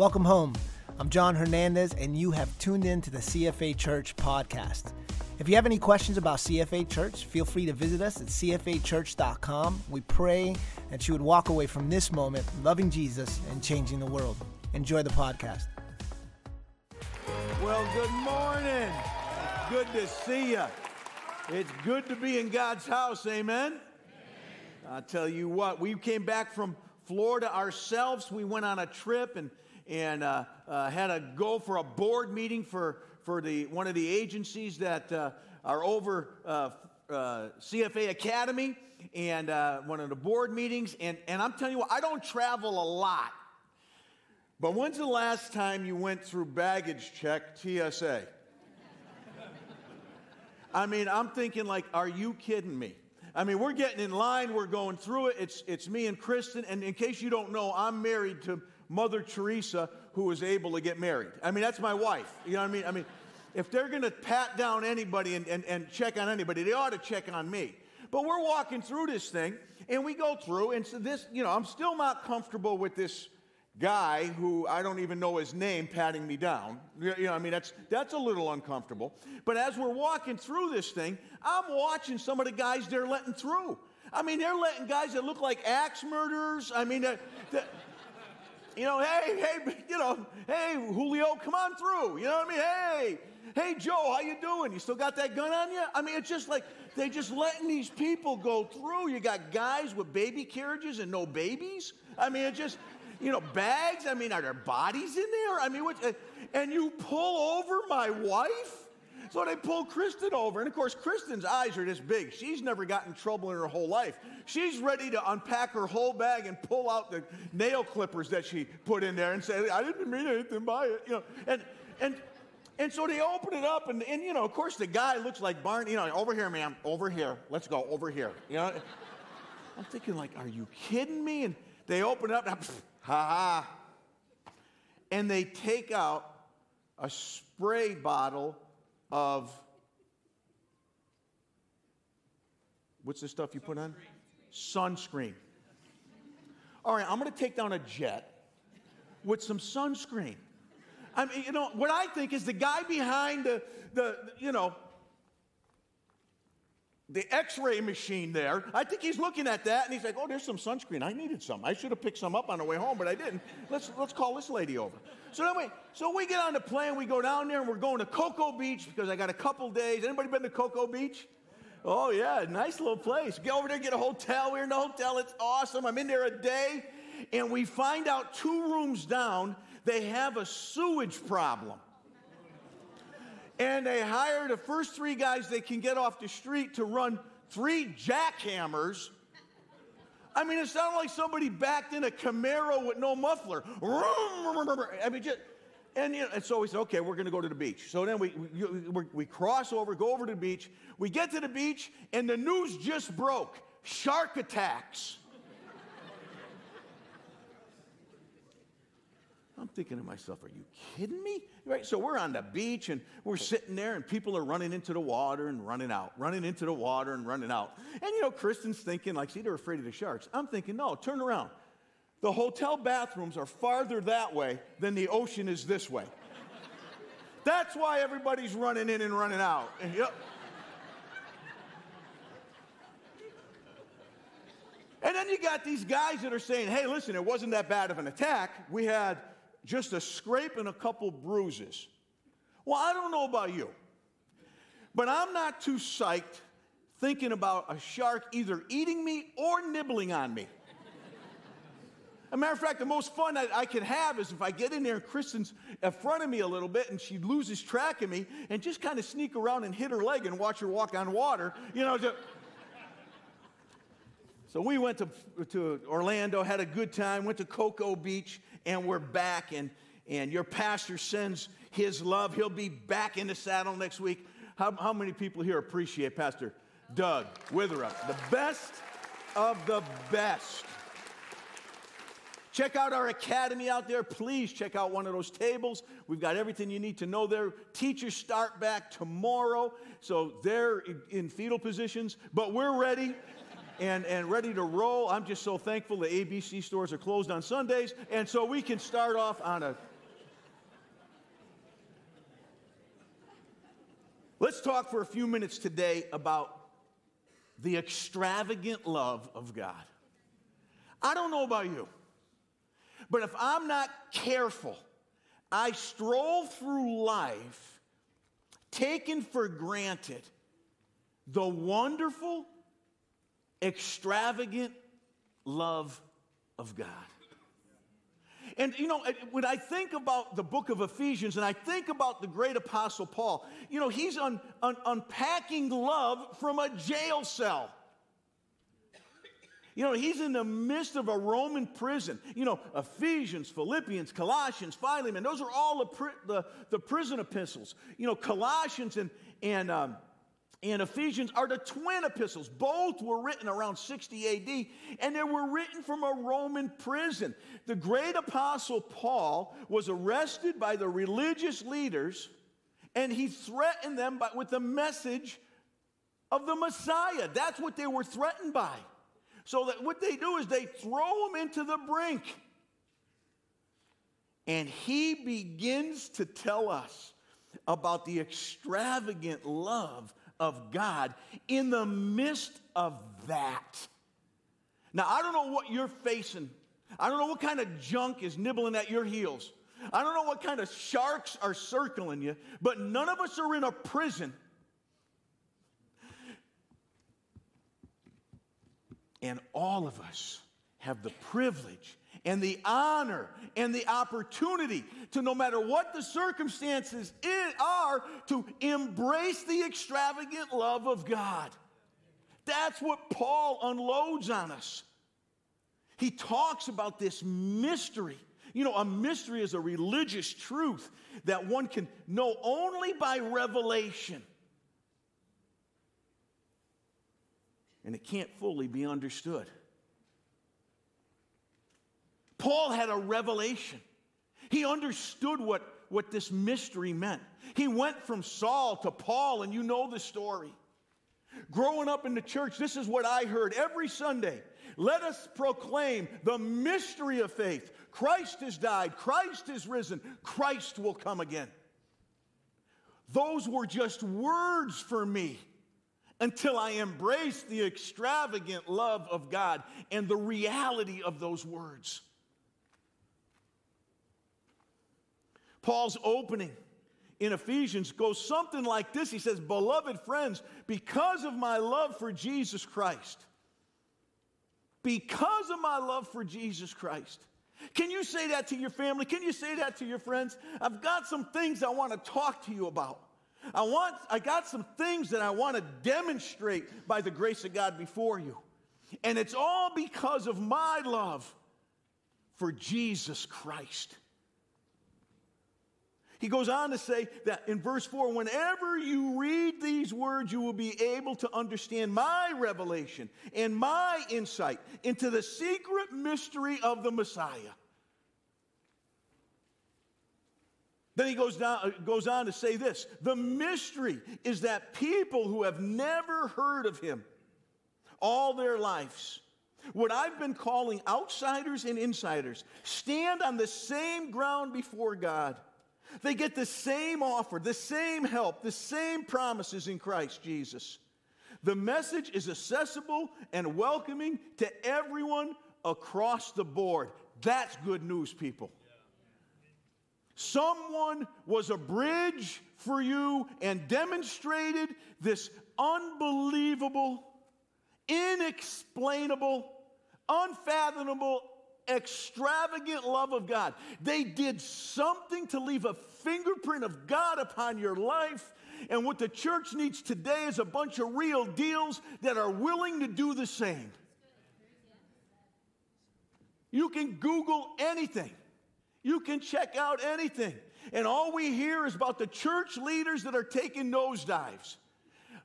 Welcome home. I'm John Hernandez, and you have tuned in to the CFA Church podcast. If you have any questions about CFA Church, feel free to visit us at cfachurch.com. We pray that you would walk away from this moment loving Jesus and changing the world. Enjoy the podcast. Well, good morning. Good to see you. It's good to be in God's house. Amen. I tell you what, we came back from Florida ourselves. We went on a trip and and uh, uh, had to go for a board meeting for for the one of the agencies that uh, are over uh, uh, CFA Academy and one of the board meetings. And and I'm telling you what, I don't travel a lot. But when's the last time you went through baggage check TSA? I mean, I'm thinking like, are you kidding me? I mean, we're getting in line, we're going through it. It's, it's me and Kristen. And in case you don't know, I'm married to Mother Teresa, who was able to get married. I mean, that's my wife. You know what I mean? I mean, if they're going to pat down anybody and, and, and check on anybody, they ought to check on me. But we're walking through this thing, and we go through, and so this, you know, I'm still not comfortable with this guy who I don't even know his name patting me down. You know, I mean, that's, that's a little uncomfortable. But as we're walking through this thing, I'm watching some of the guys they're letting through. I mean, they're letting guys that look like axe murderers. I mean, you know, hey, hey, you know, hey, Julio, come on through. You know what I mean? Hey, hey, Joe, how you doing? You still got that gun on you? I mean, it's just like they just letting these people go through. You got guys with baby carriages and no babies. I mean, it just, you know, bags. I mean, are there bodies in there? I mean, what, and you pull over my wife? So they pull Kristen over. And of course, Kristen's eyes are this big. She's never gotten in trouble in her whole life. She's ready to unpack her whole bag and pull out the nail clippers that she put in there and say, I didn't mean anything by it. You know, and, and, and so they open it up, and, and you know, of course, the guy looks like Barney. You know, over here, ma'am, over here. Let's go, over here. You know, I'm thinking, like, are you kidding me? And they open it up, and ha ha. And they take out a spray bottle of what's the stuff you put on? Sunscreen. All right, I'm going to take down a jet with some sunscreen. I mean, you know, what I think is the guy behind the, the you know, the x-ray machine there i think he's looking at that and he's like oh there's some sunscreen. I needed some. I should have picked some up on the way home but i didn't. Let's let's call this lady over. So anyway so we get on the plane we go down there and we're going to cocoa beach because i got a couple days. Anybody been to cocoa beach? Oh yeah nice little place. Get over there get a hotel. We're in the hotel. It's awesome. I'm in there a day and we find out two rooms down they have a sewage problem and they hire the first three guys they can get off the street to run three jackhammers. I mean, it sounded like somebody backed in a Camaro with no muffler. I mean, just, and, you know, so we said, okay, we're going to go to the beach. So then we, we, we cross over, go over to the beach. We get to the beach, and the news just broke shark attacks. I'm thinking to myself, are you kidding me? Right? So we're on the beach and we're sitting there and people are running into the water and running out, running into the water and running out. And you know, Kristen's thinking, like, see, they're afraid of the sharks. I'm thinking, no, turn around. The hotel bathrooms are farther that way than the ocean is this way. That's why everybody's running in and running out. And, yep. And then you got these guys that are saying, hey, listen, it wasn't that bad of an attack. We had just a scrape and a couple bruises. Well, I don't know about you, but I'm not too psyched thinking about a shark either eating me or nibbling on me. As a matter of fact, the most fun I, I, can have is if I get in there and Kristen's in front of me a little bit and she loses track of me and just kind of sneak around and hit her leg and watch her walk on water. You know, so we went to, to Orlando, had a good time, went to Cocoa Beach, and we're back. And, and your pastor sends his love. He'll be back in the saddle next week. How, how many people here appreciate Pastor Doug Witherup? The best of the best. Check out our academy out there. Please check out one of those tables. We've got everything you need to know there. Teachers start back tomorrow, so they're in fetal positions, but we're ready. And, and ready to roll. I'm just so thankful the ABC stores are closed on Sundays, and so we can start off on a. Let's talk for a few minutes today about the extravagant love of God. I don't know about you, but if I'm not careful, I stroll through life taking for granted the wonderful, extravagant love of God. And you know, when I think about the book of Ephesians and I think about the great apostle Paul, you know, he's un, un, unpacking love from a jail cell. You know, he's in the midst of a Roman prison. You know, Ephesians, Philippians, Colossians, Philemon, those are all the, the, the prison epistles. You know, Colossians and, and, um, and Ephesians are the twin epistles. Both were written around 60 AD, and they were written from a Roman prison. The great apostle Paul was arrested by the religious leaders, and he threatened them by, with the message of the Messiah. That's what they were threatened by. So that what they do is they throw him into the brink. And he begins to tell us about the extravagant love of God in the midst of that. Now, I don't know what you're facing. I don't know what kind of junk is nibbling at your heels. I don't know what kind of sharks are circling you, but none of us are in a prison And all of us have the privilege and the honor and the opportunity to, no matter what the circumstances are, to embrace the extravagant love of God. That's what Paul unloads on us. He talks about this mystery. You know, a mystery is a religious truth that one can know only by revelation. and it can't fully be understood. Paul had a revelation. He understood what, what this mystery meant. He went from Saul to Paul, and you know the story. Growing up in the church, this is what I heard every Sunday. Let us proclaim the mystery of faith. Christ has died, Christ is risen, Christ will come again. Those were just words for me until I embraced the extravagant love of God and the reality of those words. Paul's opening in Ephesians goes something like this He says, Beloved friends, because of my love for Jesus Christ, because of my love for Jesus Christ. Can you say that to your family? Can you say that to your friends? I've got some things I want to talk to you about. I want I got some things that I want to demonstrate by the grace of God before you. And it's all because of my love for Jesus Christ. He goes on to say that in verse 4 whenever you read these words, you will be able to understand my revelation and my insight into the secret mystery of the Messiah Then he goes, down, uh, goes on to say this the mystery is that people who have never heard of him all their lives, what I've been calling outsiders and insiders, stand on the same ground before God. They get the same offer, the same help, the same promises in Christ Jesus. The message is accessible and welcoming to everyone across the board. That's good news, people. Someone was a bridge for you and demonstrated this unbelievable, inexplainable, unfathomable, extravagant love of God. They did something to leave a fingerprint of God upon your life. And what the church needs today is a bunch of real deals that are willing to do the same. You can Google anything. You can check out anything. And all we hear is about the church leaders that are taking nosedives.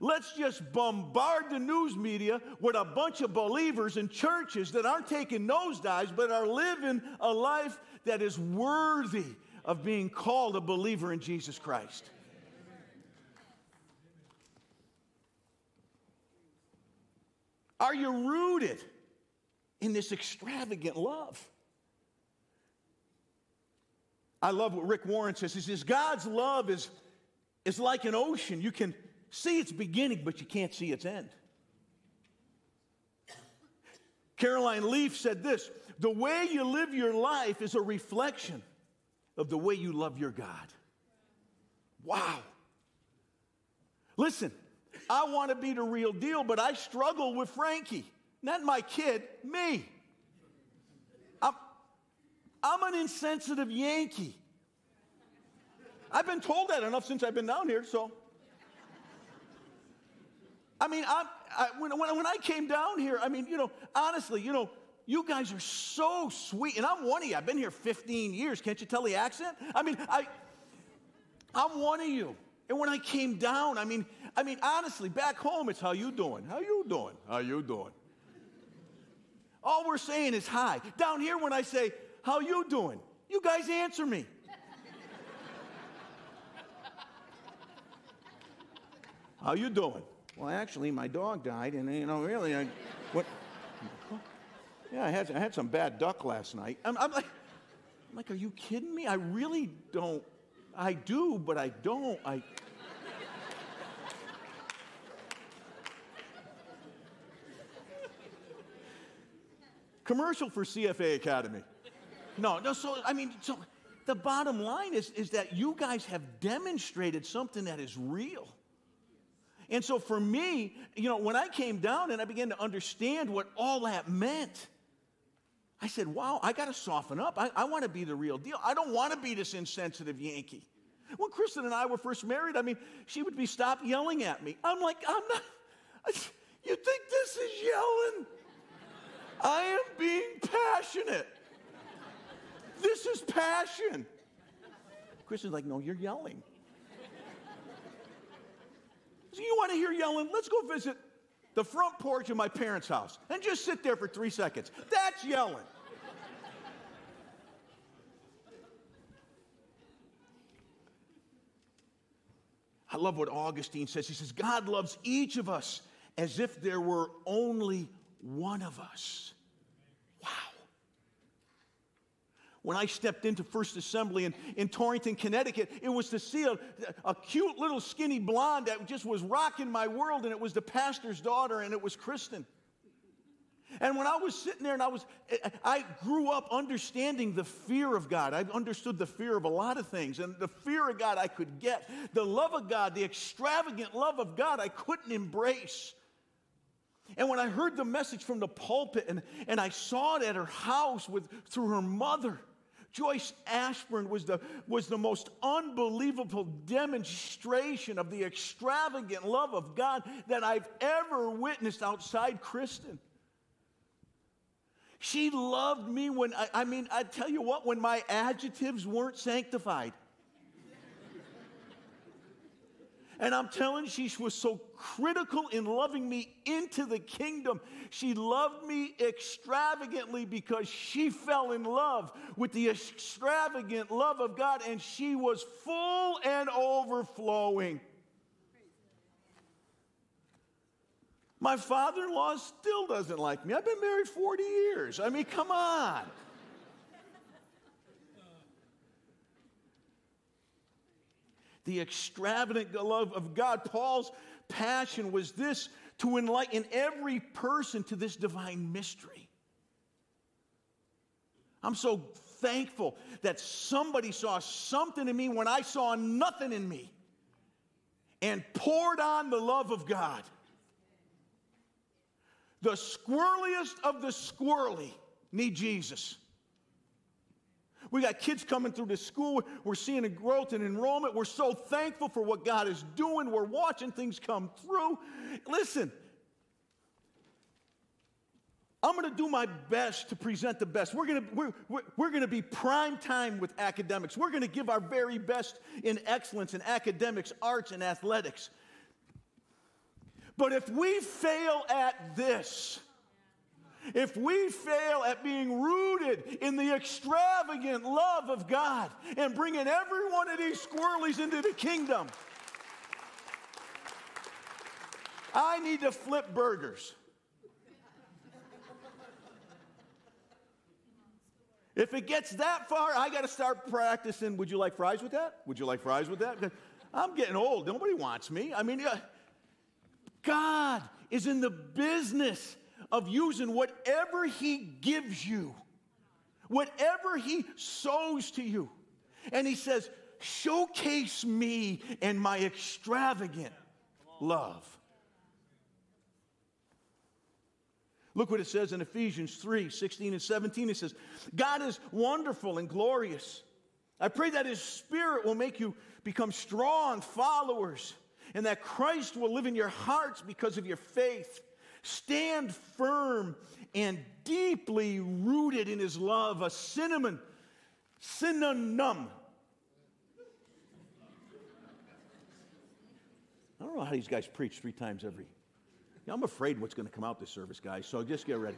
Let's just bombard the news media with a bunch of believers in churches that aren't taking nosedives, but are living a life that is worthy of being called a believer in Jesus Christ. Are you rooted in this extravagant love? I love what Rick Warren says. He says, God's love is, is like an ocean. You can see its beginning, but you can't see its end. Caroline Leaf said this The way you live your life is a reflection of the way you love your God. Wow. Listen, I want to be the real deal, but I struggle with Frankie. Not my kid, me. I'm, I'm an insensitive Yankee. I've been told that enough since I've been down here, so. I mean, I, when, when, when I came down here, I mean, you know, honestly, you know, you guys are so sweet. And I'm one of you. I've been here 15 years. Can't you tell the accent? I mean, I, I'm one of you. And when I came down, I mean, I mean, honestly, back home, it's how you doing? How you doing? How you doing? All we're saying is hi. Down here, when I say, how you doing? You guys answer me. how you doing? Well, actually, my dog died, and you know, really, I, what? Yeah, I had, I had some bad duck last night. I'm, I'm like, I'm like, are you kidding me? I really don't. I do, but I don't. I. Commercial for CFA Academy. No, no, so, I mean, so the bottom line is, is that you guys have demonstrated something that is real. And so for me, you know, when I came down and I began to understand what all that meant, I said, wow, I got to soften up. I, I want to be the real deal. I don't want to be this insensitive Yankee. When Kristen and I were first married, I mean, she would be stop yelling at me. I'm like, I'm not, you think this is yelling? I am being passionate. This is passion. Kristen's like, no, you're yelling. So you want to hear yelling? Let's go visit the front porch of my parents' house and just sit there for three seconds. That's yelling. I love what Augustine says. He says, God loves each of us as if there were only one of us. When I stepped into First Assembly in, in Torrington, Connecticut, it was to see a, a cute little skinny blonde that just was rocking my world, and it was the pastor's daughter, and it was Kristen. And when I was sitting there and I was, I grew up understanding the fear of God. I understood the fear of a lot of things. And the fear of God I could get. The love of God, the extravagant love of God I couldn't embrace. And when I heard the message from the pulpit and, and I saw it at her house with, through her mother, Joyce Ashburn was the, was the most unbelievable demonstration of the extravagant love of God that I've ever witnessed outside Kristen. She loved me when, I, I mean, I tell you what, when my adjectives weren't sanctified. And I'm telling you, she was so critical in loving me into the kingdom. She loved me extravagantly because she fell in love with the extravagant love of God and she was full and overflowing. My father in law still doesn't like me. I've been married 40 years. I mean, come on. The extravagant love of God. Paul's passion was this to enlighten every person to this divine mystery. I'm so thankful that somebody saw something in me when I saw nothing in me and poured on the love of God. The squirreliest of the squirrely need Jesus. We got kids coming through the school. We're seeing a growth in enrollment. We're so thankful for what God is doing. We're watching things come through. Listen, I'm going to do my best to present the best. We're going to, we're, we're, we're going to be prime time with academics. We're going to give our very best in excellence in academics, arts, and athletics. But if we fail at this, if we fail at being rooted in the extravagant love of God and bringing every one of these squirrelies into the kingdom, I need to flip burgers. If it gets that far, I got to start practicing. Would you like fries with that? Would you like fries with that? I'm getting old. Nobody wants me. I mean, uh, God is in the business of using whatever He gives you, whatever He sows to you. And He says, showcase me and my extravagant love. Look what it says in Ephesians 3 16 and 17. It says, God is wonderful and glorious. I pray that His Spirit will make you become strong followers and that Christ will live in your hearts because of your faith. Stand firm and deeply rooted in His love, a cinnamon, synonym. I don't know how these guys preach three times every Yeah, I'm afraid what's going to come out this service, guys, so just get ready.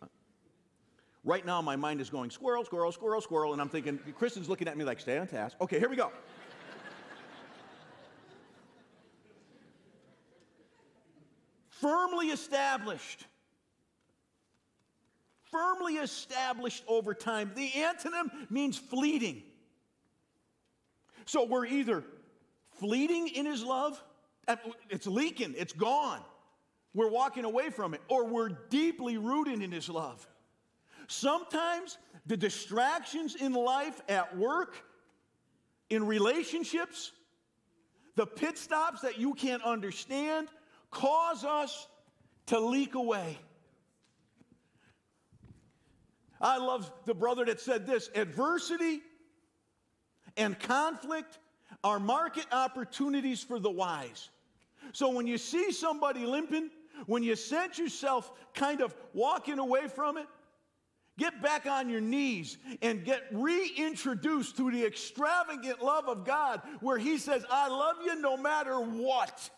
Uh, right now, my mind is going squirrel, squirrel, squirrel, squirrel, and I'm thinking, Kristen's looking at me like, stay on task. Okay, here we go. Firmly established. Firmly established over time. The antonym means fleeting. So we're either fleeting in his love it's leaking, it's gone. We're walking away from it, or we're deeply rooted in His love. Sometimes the distractions in life, at work, in relationships, the pit stops that you can't understand cause us to leak away. I love the brother that said this adversity and conflict are market opportunities for the wise. So when you see somebody limping, when you sense yourself kind of walking away from it, get back on your knees and get reintroduced to the extravagant love of God where He says, I love you no matter what.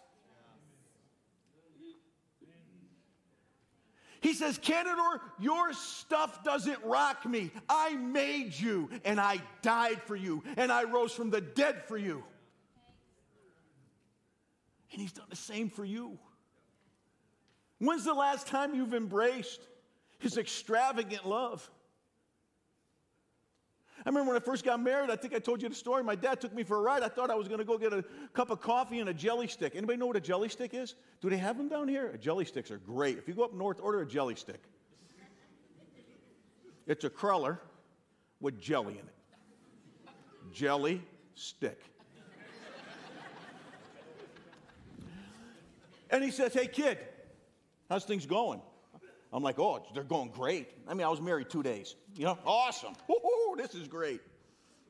He says, Cantadore, your stuff doesn't rock me. I made you and I died for you and I rose from the dead for you. And He's done the same for you. When's the last time you've embraced His extravagant love? I remember when I first got married, I think I told you the story. My dad took me for a ride. I thought I was going to go get a cup of coffee and a jelly stick. Anybody know what a jelly stick is? Do they have them down here? Jelly sticks are great. If you go up north, order a jelly stick. It's a cruller with jelly in it. Jelly stick. And he says, Hey, kid, how's things going? I'm like, Oh, they're going great. I mean, I was married two days. You know, awesome. Woo-hoo, this is great.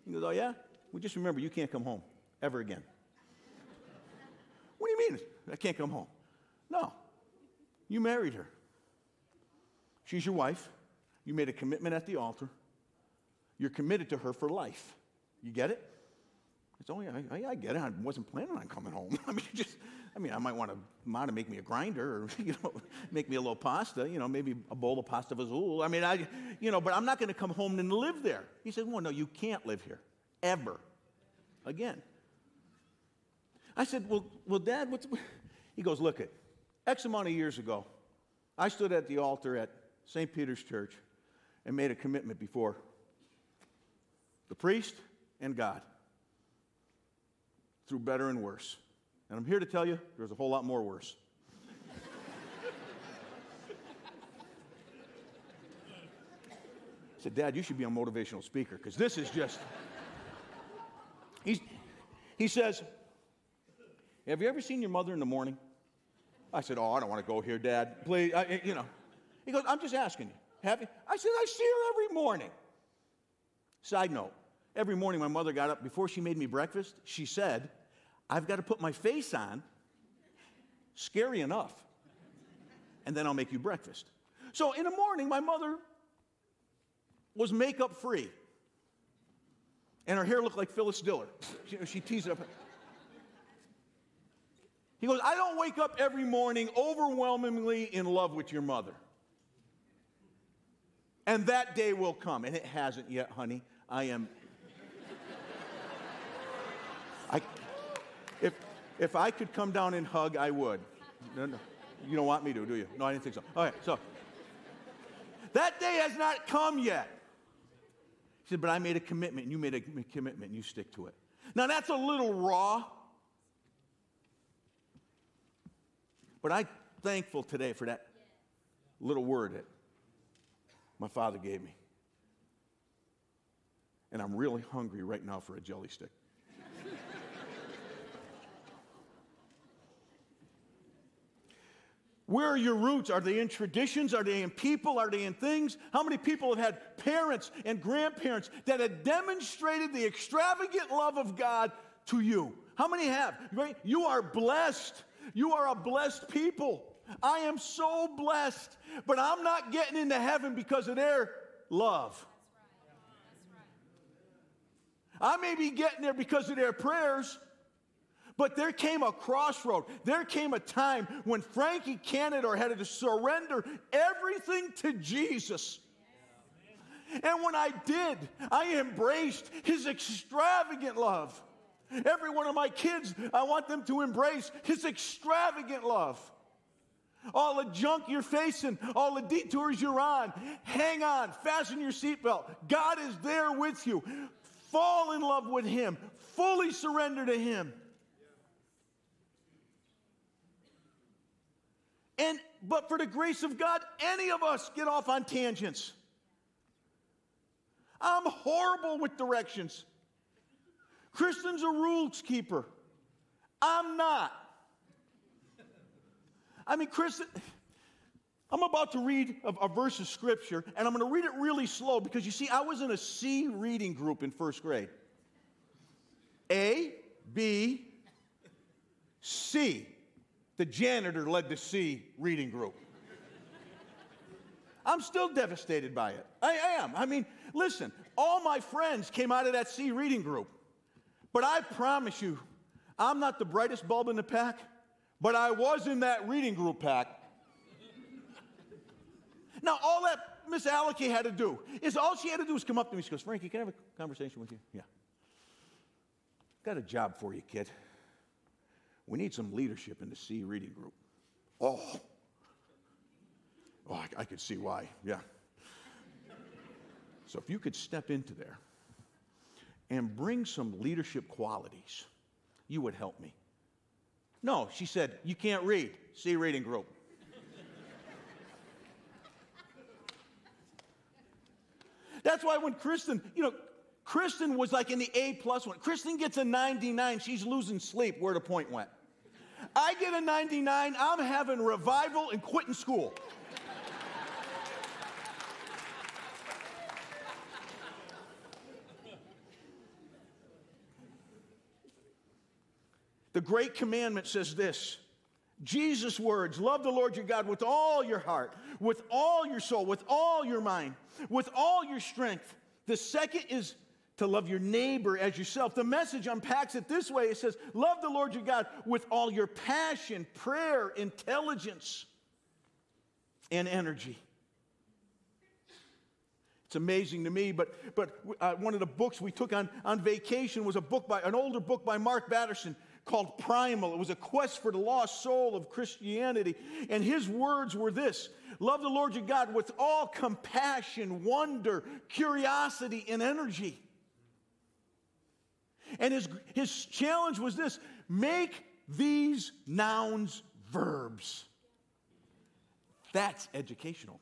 He goes, Oh, yeah? Well, just remember, you can't come home ever again. what do you mean? I can't come home. No. You married her. She's your wife. You made a commitment at the altar. You're committed to her for life. You get it? It's only, I, I, get it. I wasn't planning on coming home. I mean, just, I mean, I might want to, want to make me a grinder or, you know, make me a little pasta, you know, maybe a bowl of pasta fazool. I mean, I, you know, but I'm not going to come home and live there. He said, well, no, you can't live here ever again. I said, well, well, Dad, what's, he goes, look it, X amount of years ago, I stood at the altar at St. Peter's Church and made a commitment before the priest and God through better and worse. And I'm here to tell you, there's a whole lot more worse. I said, Dad, you should be a motivational speaker because this is just. He's, he says, Have you ever seen your mother in the morning? I said, Oh, I don't want to go here, Dad. Please, I, you know. He goes, I'm just asking you. Have you? I said, I see her every morning. Side note every morning my mother got up, before she made me breakfast, she said, I've got to put my face on. Scary enough. And then I'll make you breakfast. So in the morning, my mother was makeup free. And her hair looked like Phyllis Diller. She, she teased it up. He goes, I don't wake up every morning overwhelmingly in love with your mother. And that day will come. And it hasn't yet, honey. I am. I, if, I could come down and hug, I would. No, no. You don't want me to, do you? No, I didn't think so. All right, so That day has not come yet. He said, But I made a commitment, and you made a commitment, and you stick to it. Now, that's a little raw. But I'm thankful today for that little word that my father gave me. And I'm really hungry right now for a jelly stick. Where are your roots? Are they in traditions? Are they in people? Are they in things? How many people have had parents and grandparents that have demonstrated the extravagant love of God to you? How many have? Right? You are blessed. You are a blessed people. I am so blessed, but I'm not getting into heaven because of their love. I may be getting there because of their prayers, but there came a crossroad. There came a time when Frankie Cantadore had to surrender everything to Jesus. And when I did, I embraced his extravagant love. Every one of my kids, I want them to embrace his extravagant love. All the junk you're facing, all the detours you're on, hang on, fasten your seatbelt. God is there with you. Fall in love with him, fully surrender to him. And but for the grace of God, any of us get off on tangents. I'm horrible with directions. Kristen's a rules keeper. I'm not. I mean, Kristen, I'm about to read a, a verse of scripture, and I'm going to read it really slow because you see, I was in a C reading group in first grade. A, B, C. The janitor led the C reading group. I'm still devastated by it. I am. I mean, listen, all my friends came out of that C reading group. But I promise you, I'm not the brightest bulb in the pack, but I was in that reading group pack. now, all that Miss Alaki had to do is all she had to do was come up to me. She goes, Frankie, can I have a conversation with you? Yeah. Got a job for you, kid. We need some leadership in the C reading group. Oh, oh, I, I could see why. Yeah. So if you could step into there and bring some leadership qualities, you would help me. No, she said, you can't read. C reading group. That's why when Kristen, you know, Kristen was like in the A plus one. Kristen gets a 99, she's losing sleep where the point went. I get a 99, I'm having revival and quitting school. The great commandment says this Jesus' words love the Lord your God with all your heart, with all your soul, with all your mind, with all your strength. The second is to love your neighbor as yourself. The message unpacks it this way it says, Love the Lord your God with all your passion, prayer, intelligence, and energy. It's amazing to me, but, but uh, one of the books we took on, on vacation was a book by an older book by Mark Batterson called Primal. It was a quest for the lost soul of Christianity. And his words were this Love the Lord your God with all compassion, wonder, curiosity, and energy. And his, his challenge was this make these nouns verbs. That's educational.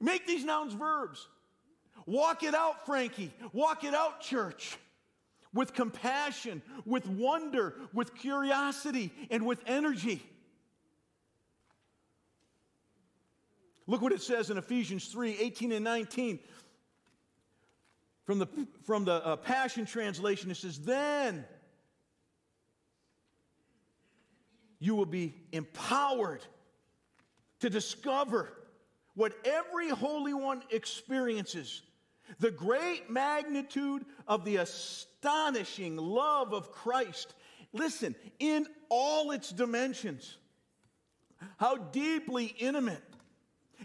Make these nouns verbs. Walk it out, Frankie. Walk it out, church. With compassion, with wonder, with curiosity, and with energy. Look what it says in Ephesians 3 18 and 19. From the, from the uh, Passion Translation, it says, Then you will be empowered to discover what every Holy One experiences the great magnitude of the astonishing love of Christ. Listen, in all its dimensions, how deeply intimate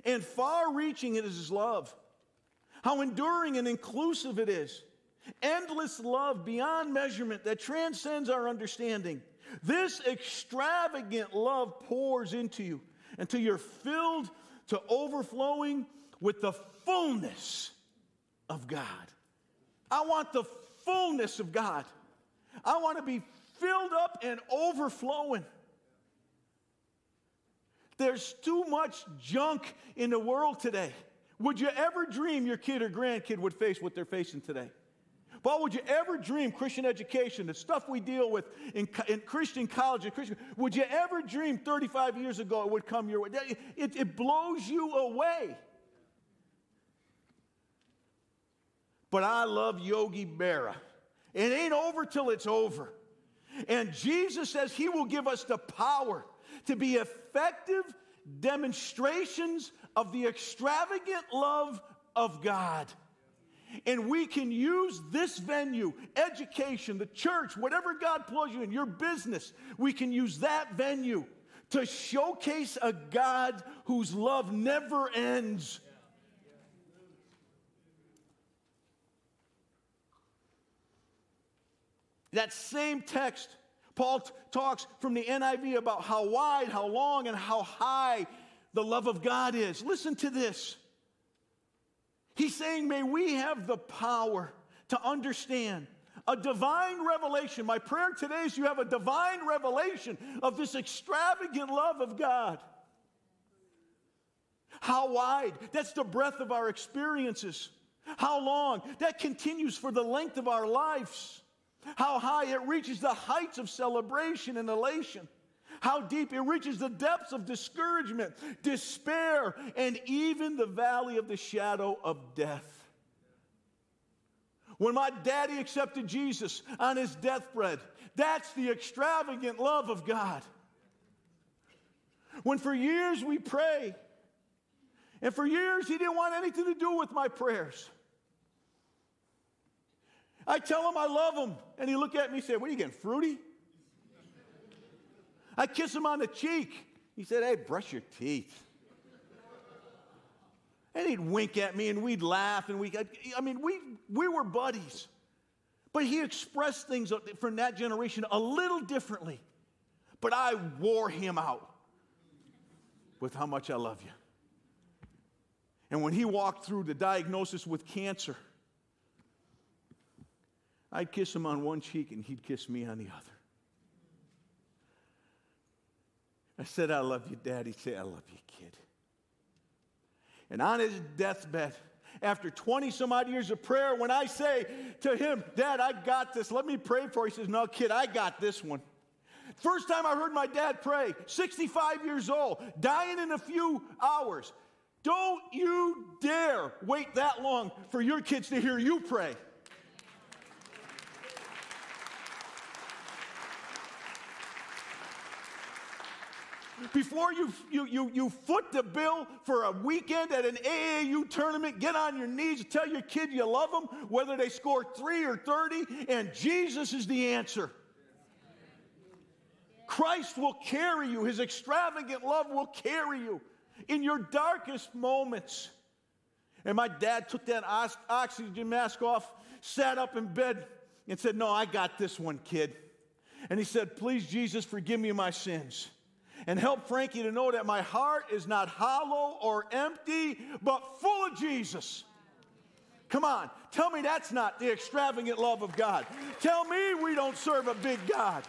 and far reaching it is His love how enduring and inclusive it is. Endless love beyond measurement that transcends our understanding. This extravagant love pours into you until you're filled to overflowing with the fullness of God. I want the fullness of God. I want to be filled up and overflowing. There's too much junk in the world today. Would you ever dream your kid or grandkid would face what they're facing today? Paul, would you ever dream Christian education, the stuff we deal with in, in Christian college and Christian, would you ever dream 35 years ago it would come your way? It, it blows you away. But I love Yogi Berra. It ain't over till it's over. And Jesus says he will give us the power to be effective demonstrations of the extravagant love of God. And we can use this venue, education, the church, whatever God pulls you in, your business, we can use that venue to showcase a God whose love never ends. That same text, Paul t- talks from the NIV about how wide, how long, and how high the love of God is. Listen to this. He's saying, may we have the power to understand a divine revelation. My prayer today is you have a divine revelation of this extravagant love of God. How wide? That's the breadth of our experiences. How long? That continues for the length of our lives. How high? It reaches the heights of celebration and elation how deep it reaches the depths of discouragement, despair, and even the valley of the shadow of death. When my daddy accepted Jesus on his deathbed, that's the extravagant love of God. When for years we pray, and for years he didn't want anything to do with my prayers. I tell him I love him, and he look at me and say, What are you getting, fruity? I kiss him on the cheek. He said, Hey, brush your teeth. And he'd wink at me and we'd laugh and we, I mean, we, we were buddies. But he expressed things from that generation a little differently. But I wore him out with how much I love you. And when he walked through the diagnosis with cancer, I'd kiss him on one cheek and he'd kiss me on the other. I said, I love you, Dad. He said, I love you, kid. And on his deathbed, after 20 some odd years of prayer, when I say to him, Dad, I got this, let me pray for you, he says, No, kid, I got this one. First time I heard my dad pray, 65 years old, dying in a few hours. Don't you dare wait that long for your kids to hear you pray. Before you, you, you, you foot the bill for a weekend at an AAU tournament, get on your knees tell your kid you love them, whether they score three or 30, and Jesus is the answer. Christ will carry you, His extravagant love will carry you in your darkest moments. And my dad took that oxygen mask off, sat up in bed, and said, No, I got this one, kid. And he said, Please, Jesus, forgive me my sins and help Frankie to know that my heart is not hollow or empty, but full of Jesus. Come on, tell me that's not the extravagant love of God. Tell me we don't serve a big God.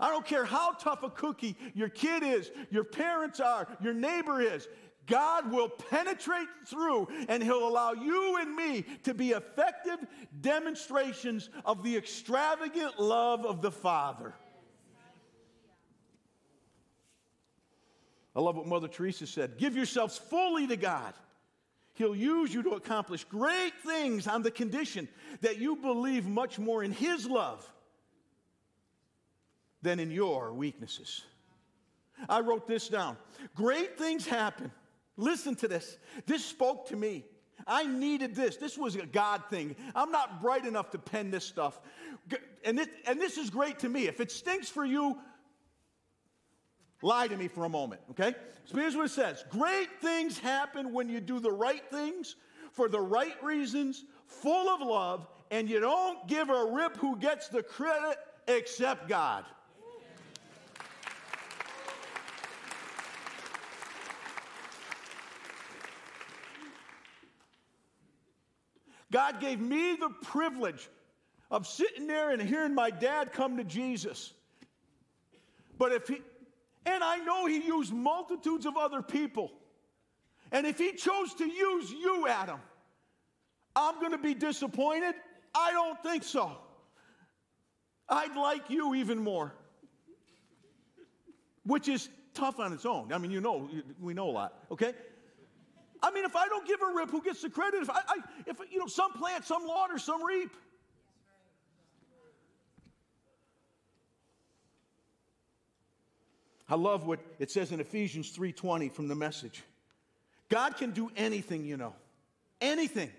I don't care how tough a cookie your kid is, your parents are, your neighbor is. God will penetrate through and He'll allow you and me to be effective demonstrations of the extravagant love of the Father. I love what Mother Teresa said give yourselves fully to God. He'll use you to accomplish great things on the condition that you believe much more in His love than in your weaknesses. I wrote this down. Great things happen Listen to this. This spoke to me. I needed this. This was a God thing. I'm not bright enough to pen this stuff. And, and this is great to me. If it stinks for you, lie to me for a moment, okay? So here's what it says Great things happen when you do the right things for the right reasons, full of love, and you don't give a rip who gets the credit except God. God gave me the privilege of sitting there and hearing my dad come to Jesus. But if he, and I know he used multitudes of other people. And if he chose to use you, Adam, I'm going to be disappointed? I don't think so. I'd like you even more, which is tough on its own. I mean, you know, we know a lot, okay? I mean, if I don't give a rip, who gets the credit? If I, I if you know, some plant, some water, some reap. I love what it says in Ephesians 3:20 from the message. God can do anything, you know. Anything.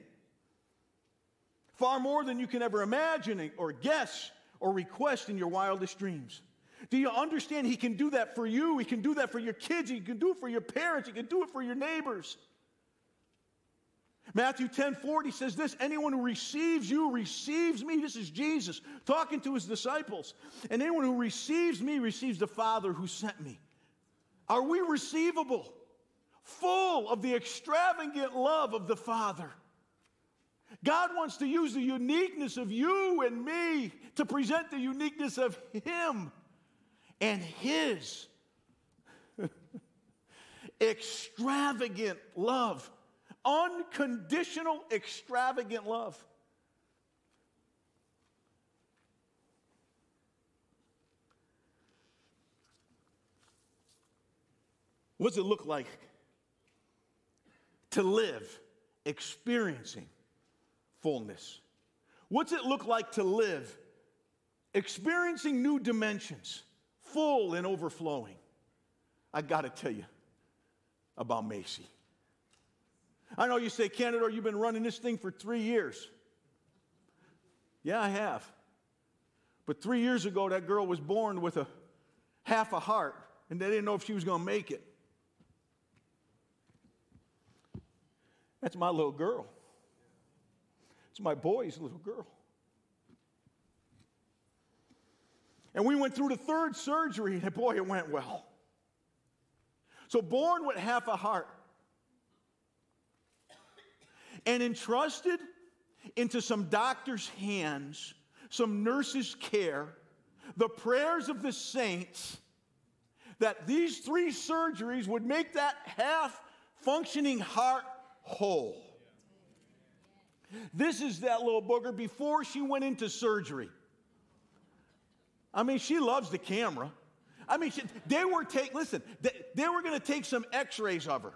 Far more than you can ever imagine or guess or request in your wildest dreams. Do you understand? He can do that for you. He can do that for your kids. He can do it for your parents. He can do it for your neighbors. Matthew 10 40 says this anyone who receives you receives me. This is Jesus talking to his disciples. And anyone who receives me receives the Father who sent me. Are we receivable? Full of the extravagant love of the Father. God wants to use the uniqueness of you and me to present the uniqueness of Him and His extravagant love unconditional, extravagant love. What does it look like to live experiencing fullness? What's it look like to live experiencing new dimensions, full and overflowing? I got to tell you about Macy. I know you say, Canada, you've been running this thing for three years. Yeah, I have. But three years ago, that girl was born with a half a heart, and they didn't know if she was going to make it. That's my little girl. It's my boy's little girl. And we went through the third surgery, and boy, it went well. So, born with half a heart and entrusted into some doctor's hands, some nurse's care, the prayers of the saints, that these three surgeries would make that half functioning heart whole. This is that little booger before she went into surgery. I mean, she loves the camera. I mean, she, they were take listen, they, they were going to take some x-rays of her.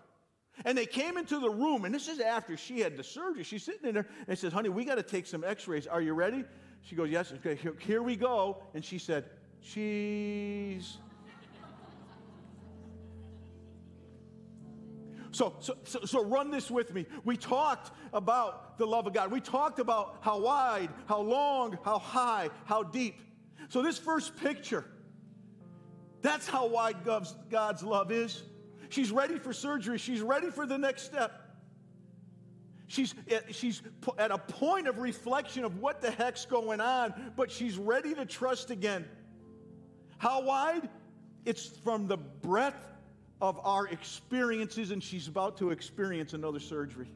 And they came into the room, and this is after she had the surgery. She's sitting in there and says, Honey, we got to take some x rays. Are you ready? She goes, Yes. Okay, here, here we go. And she said, Cheese. So, so, so, run this with me. We talked about the love of God. We talked about how wide, how long, how high, how deep. So, this first picture, that's how wide God's love is. She's ready for surgery. She's ready for the next step. She's, eh, she's at a point of reflection of what the heck's going on, but she's ready to trust again. How wide? It's from the breadth of our experiences, and she's about to experience another surgery.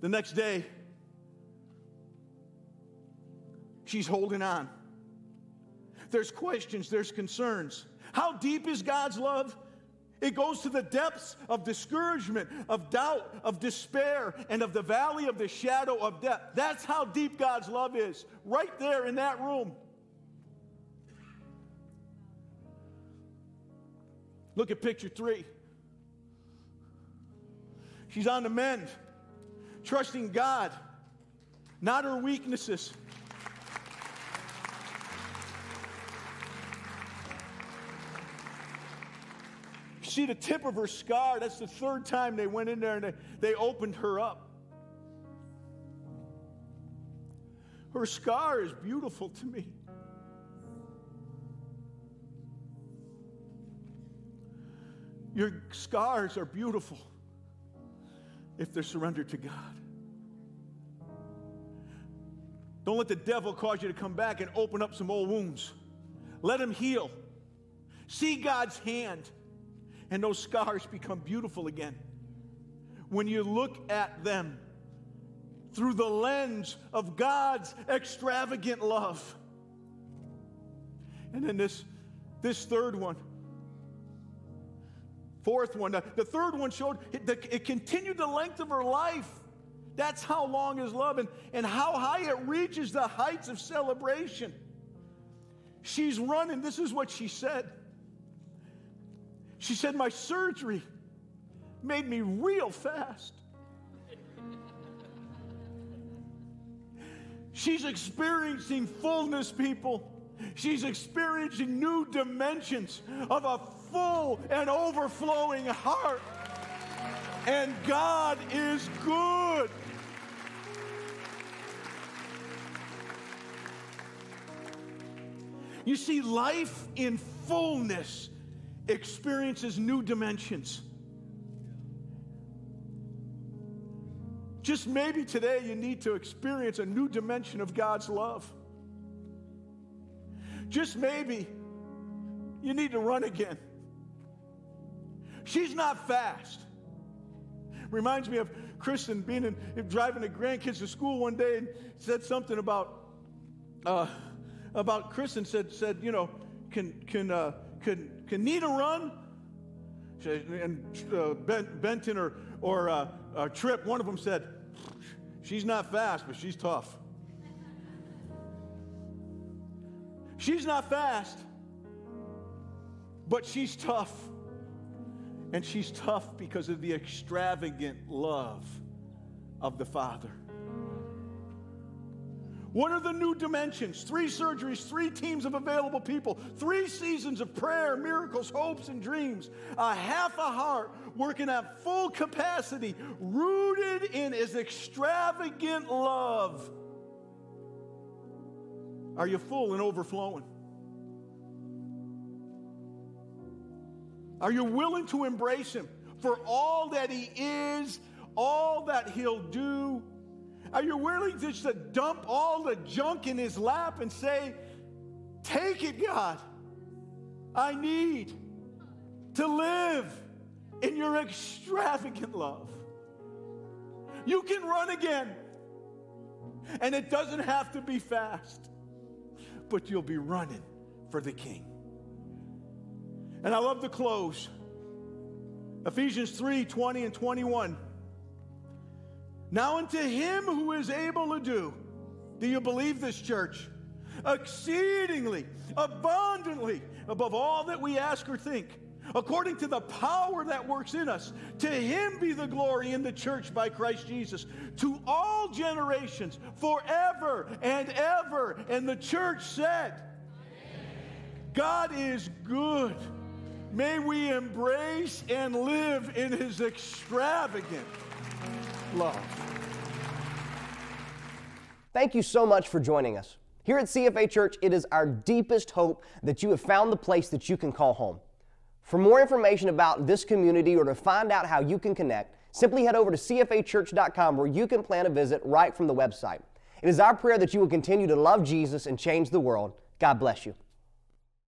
The next day, she's holding on. There's questions, there's concerns. How deep is God's love? It goes to the depths of discouragement, of doubt, of despair, and of the valley of the shadow of death. That's how deep God's love is, right there in that room. Look at picture three. She's on the mend, trusting God, not her weaknesses. See the tip of her scar. That's the third time they went in there and they, they opened her up. Her scar is beautiful to me. Your scars are beautiful if they're surrendered to God. Don't let the devil cause you to come back and open up some old wounds. Let him heal. See God's hand and those scars become beautiful again. when you look at them through the lens of God's extravagant love. And then this, this third one, fourth one, the third one showed it, it continued the length of her life. That's how long is love and, and how high it reaches the heights of celebration. She's running. This is what she said. She said, My surgery made me real fast. She's experiencing fullness, people. She's experiencing new dimensions of a full and overflowing heart. And God is good. You see, life in fullness experiences new dimensions. Just maybe today you need to experience a new dimension of God's love. Just maybe you need to run again. She's not fast. Reminds me of Kristen being in, driving the grandkids to school one day and said something about uh, about Kristen said said you know can can uh, can can Nina run? And uh, Benton or or uh, uh, Trip, one of them said, She's not fast, but she's tough. She's not fast, but she's tough. And she's tough because of the extravagant love of the Father. What are the new dimensions? Three surgeries, three teams of available people, three seasons of prayer, miracles, hopes, and dreams, a half a heart working at full capacity, rooted in his extravagant love. Are you full and overflowing? Are you willing to embrace him for all that he is, all that he'll do? Are you willing just to dump all the junk in his lap and say, Take it, God? I need to live in your extravagant love. You can run again, and it doesn't have to be fast, but you'll be running for the King. And I love the close. Ephesians 3 20 and 21. Now, unto him who is able to do, do you believe this, church? Exceedingly, abundantly, above all that we ask or think, according to the power that works in us. To him be the glory in the church by Christ Jesus, to all generations, forever and ever. And the church said, God is good. May we embrace and live in his extravagant love. Thank you so much for joining us. Here at CFA Church, it is our deepest hope that you have found the place that you can call home. For more information about this community or to find out how you can connect, simply head over to cfachurch.com where you can plan a visit right from the website. It is our prayer that you will continue to love Jesus and change the world. God bless you.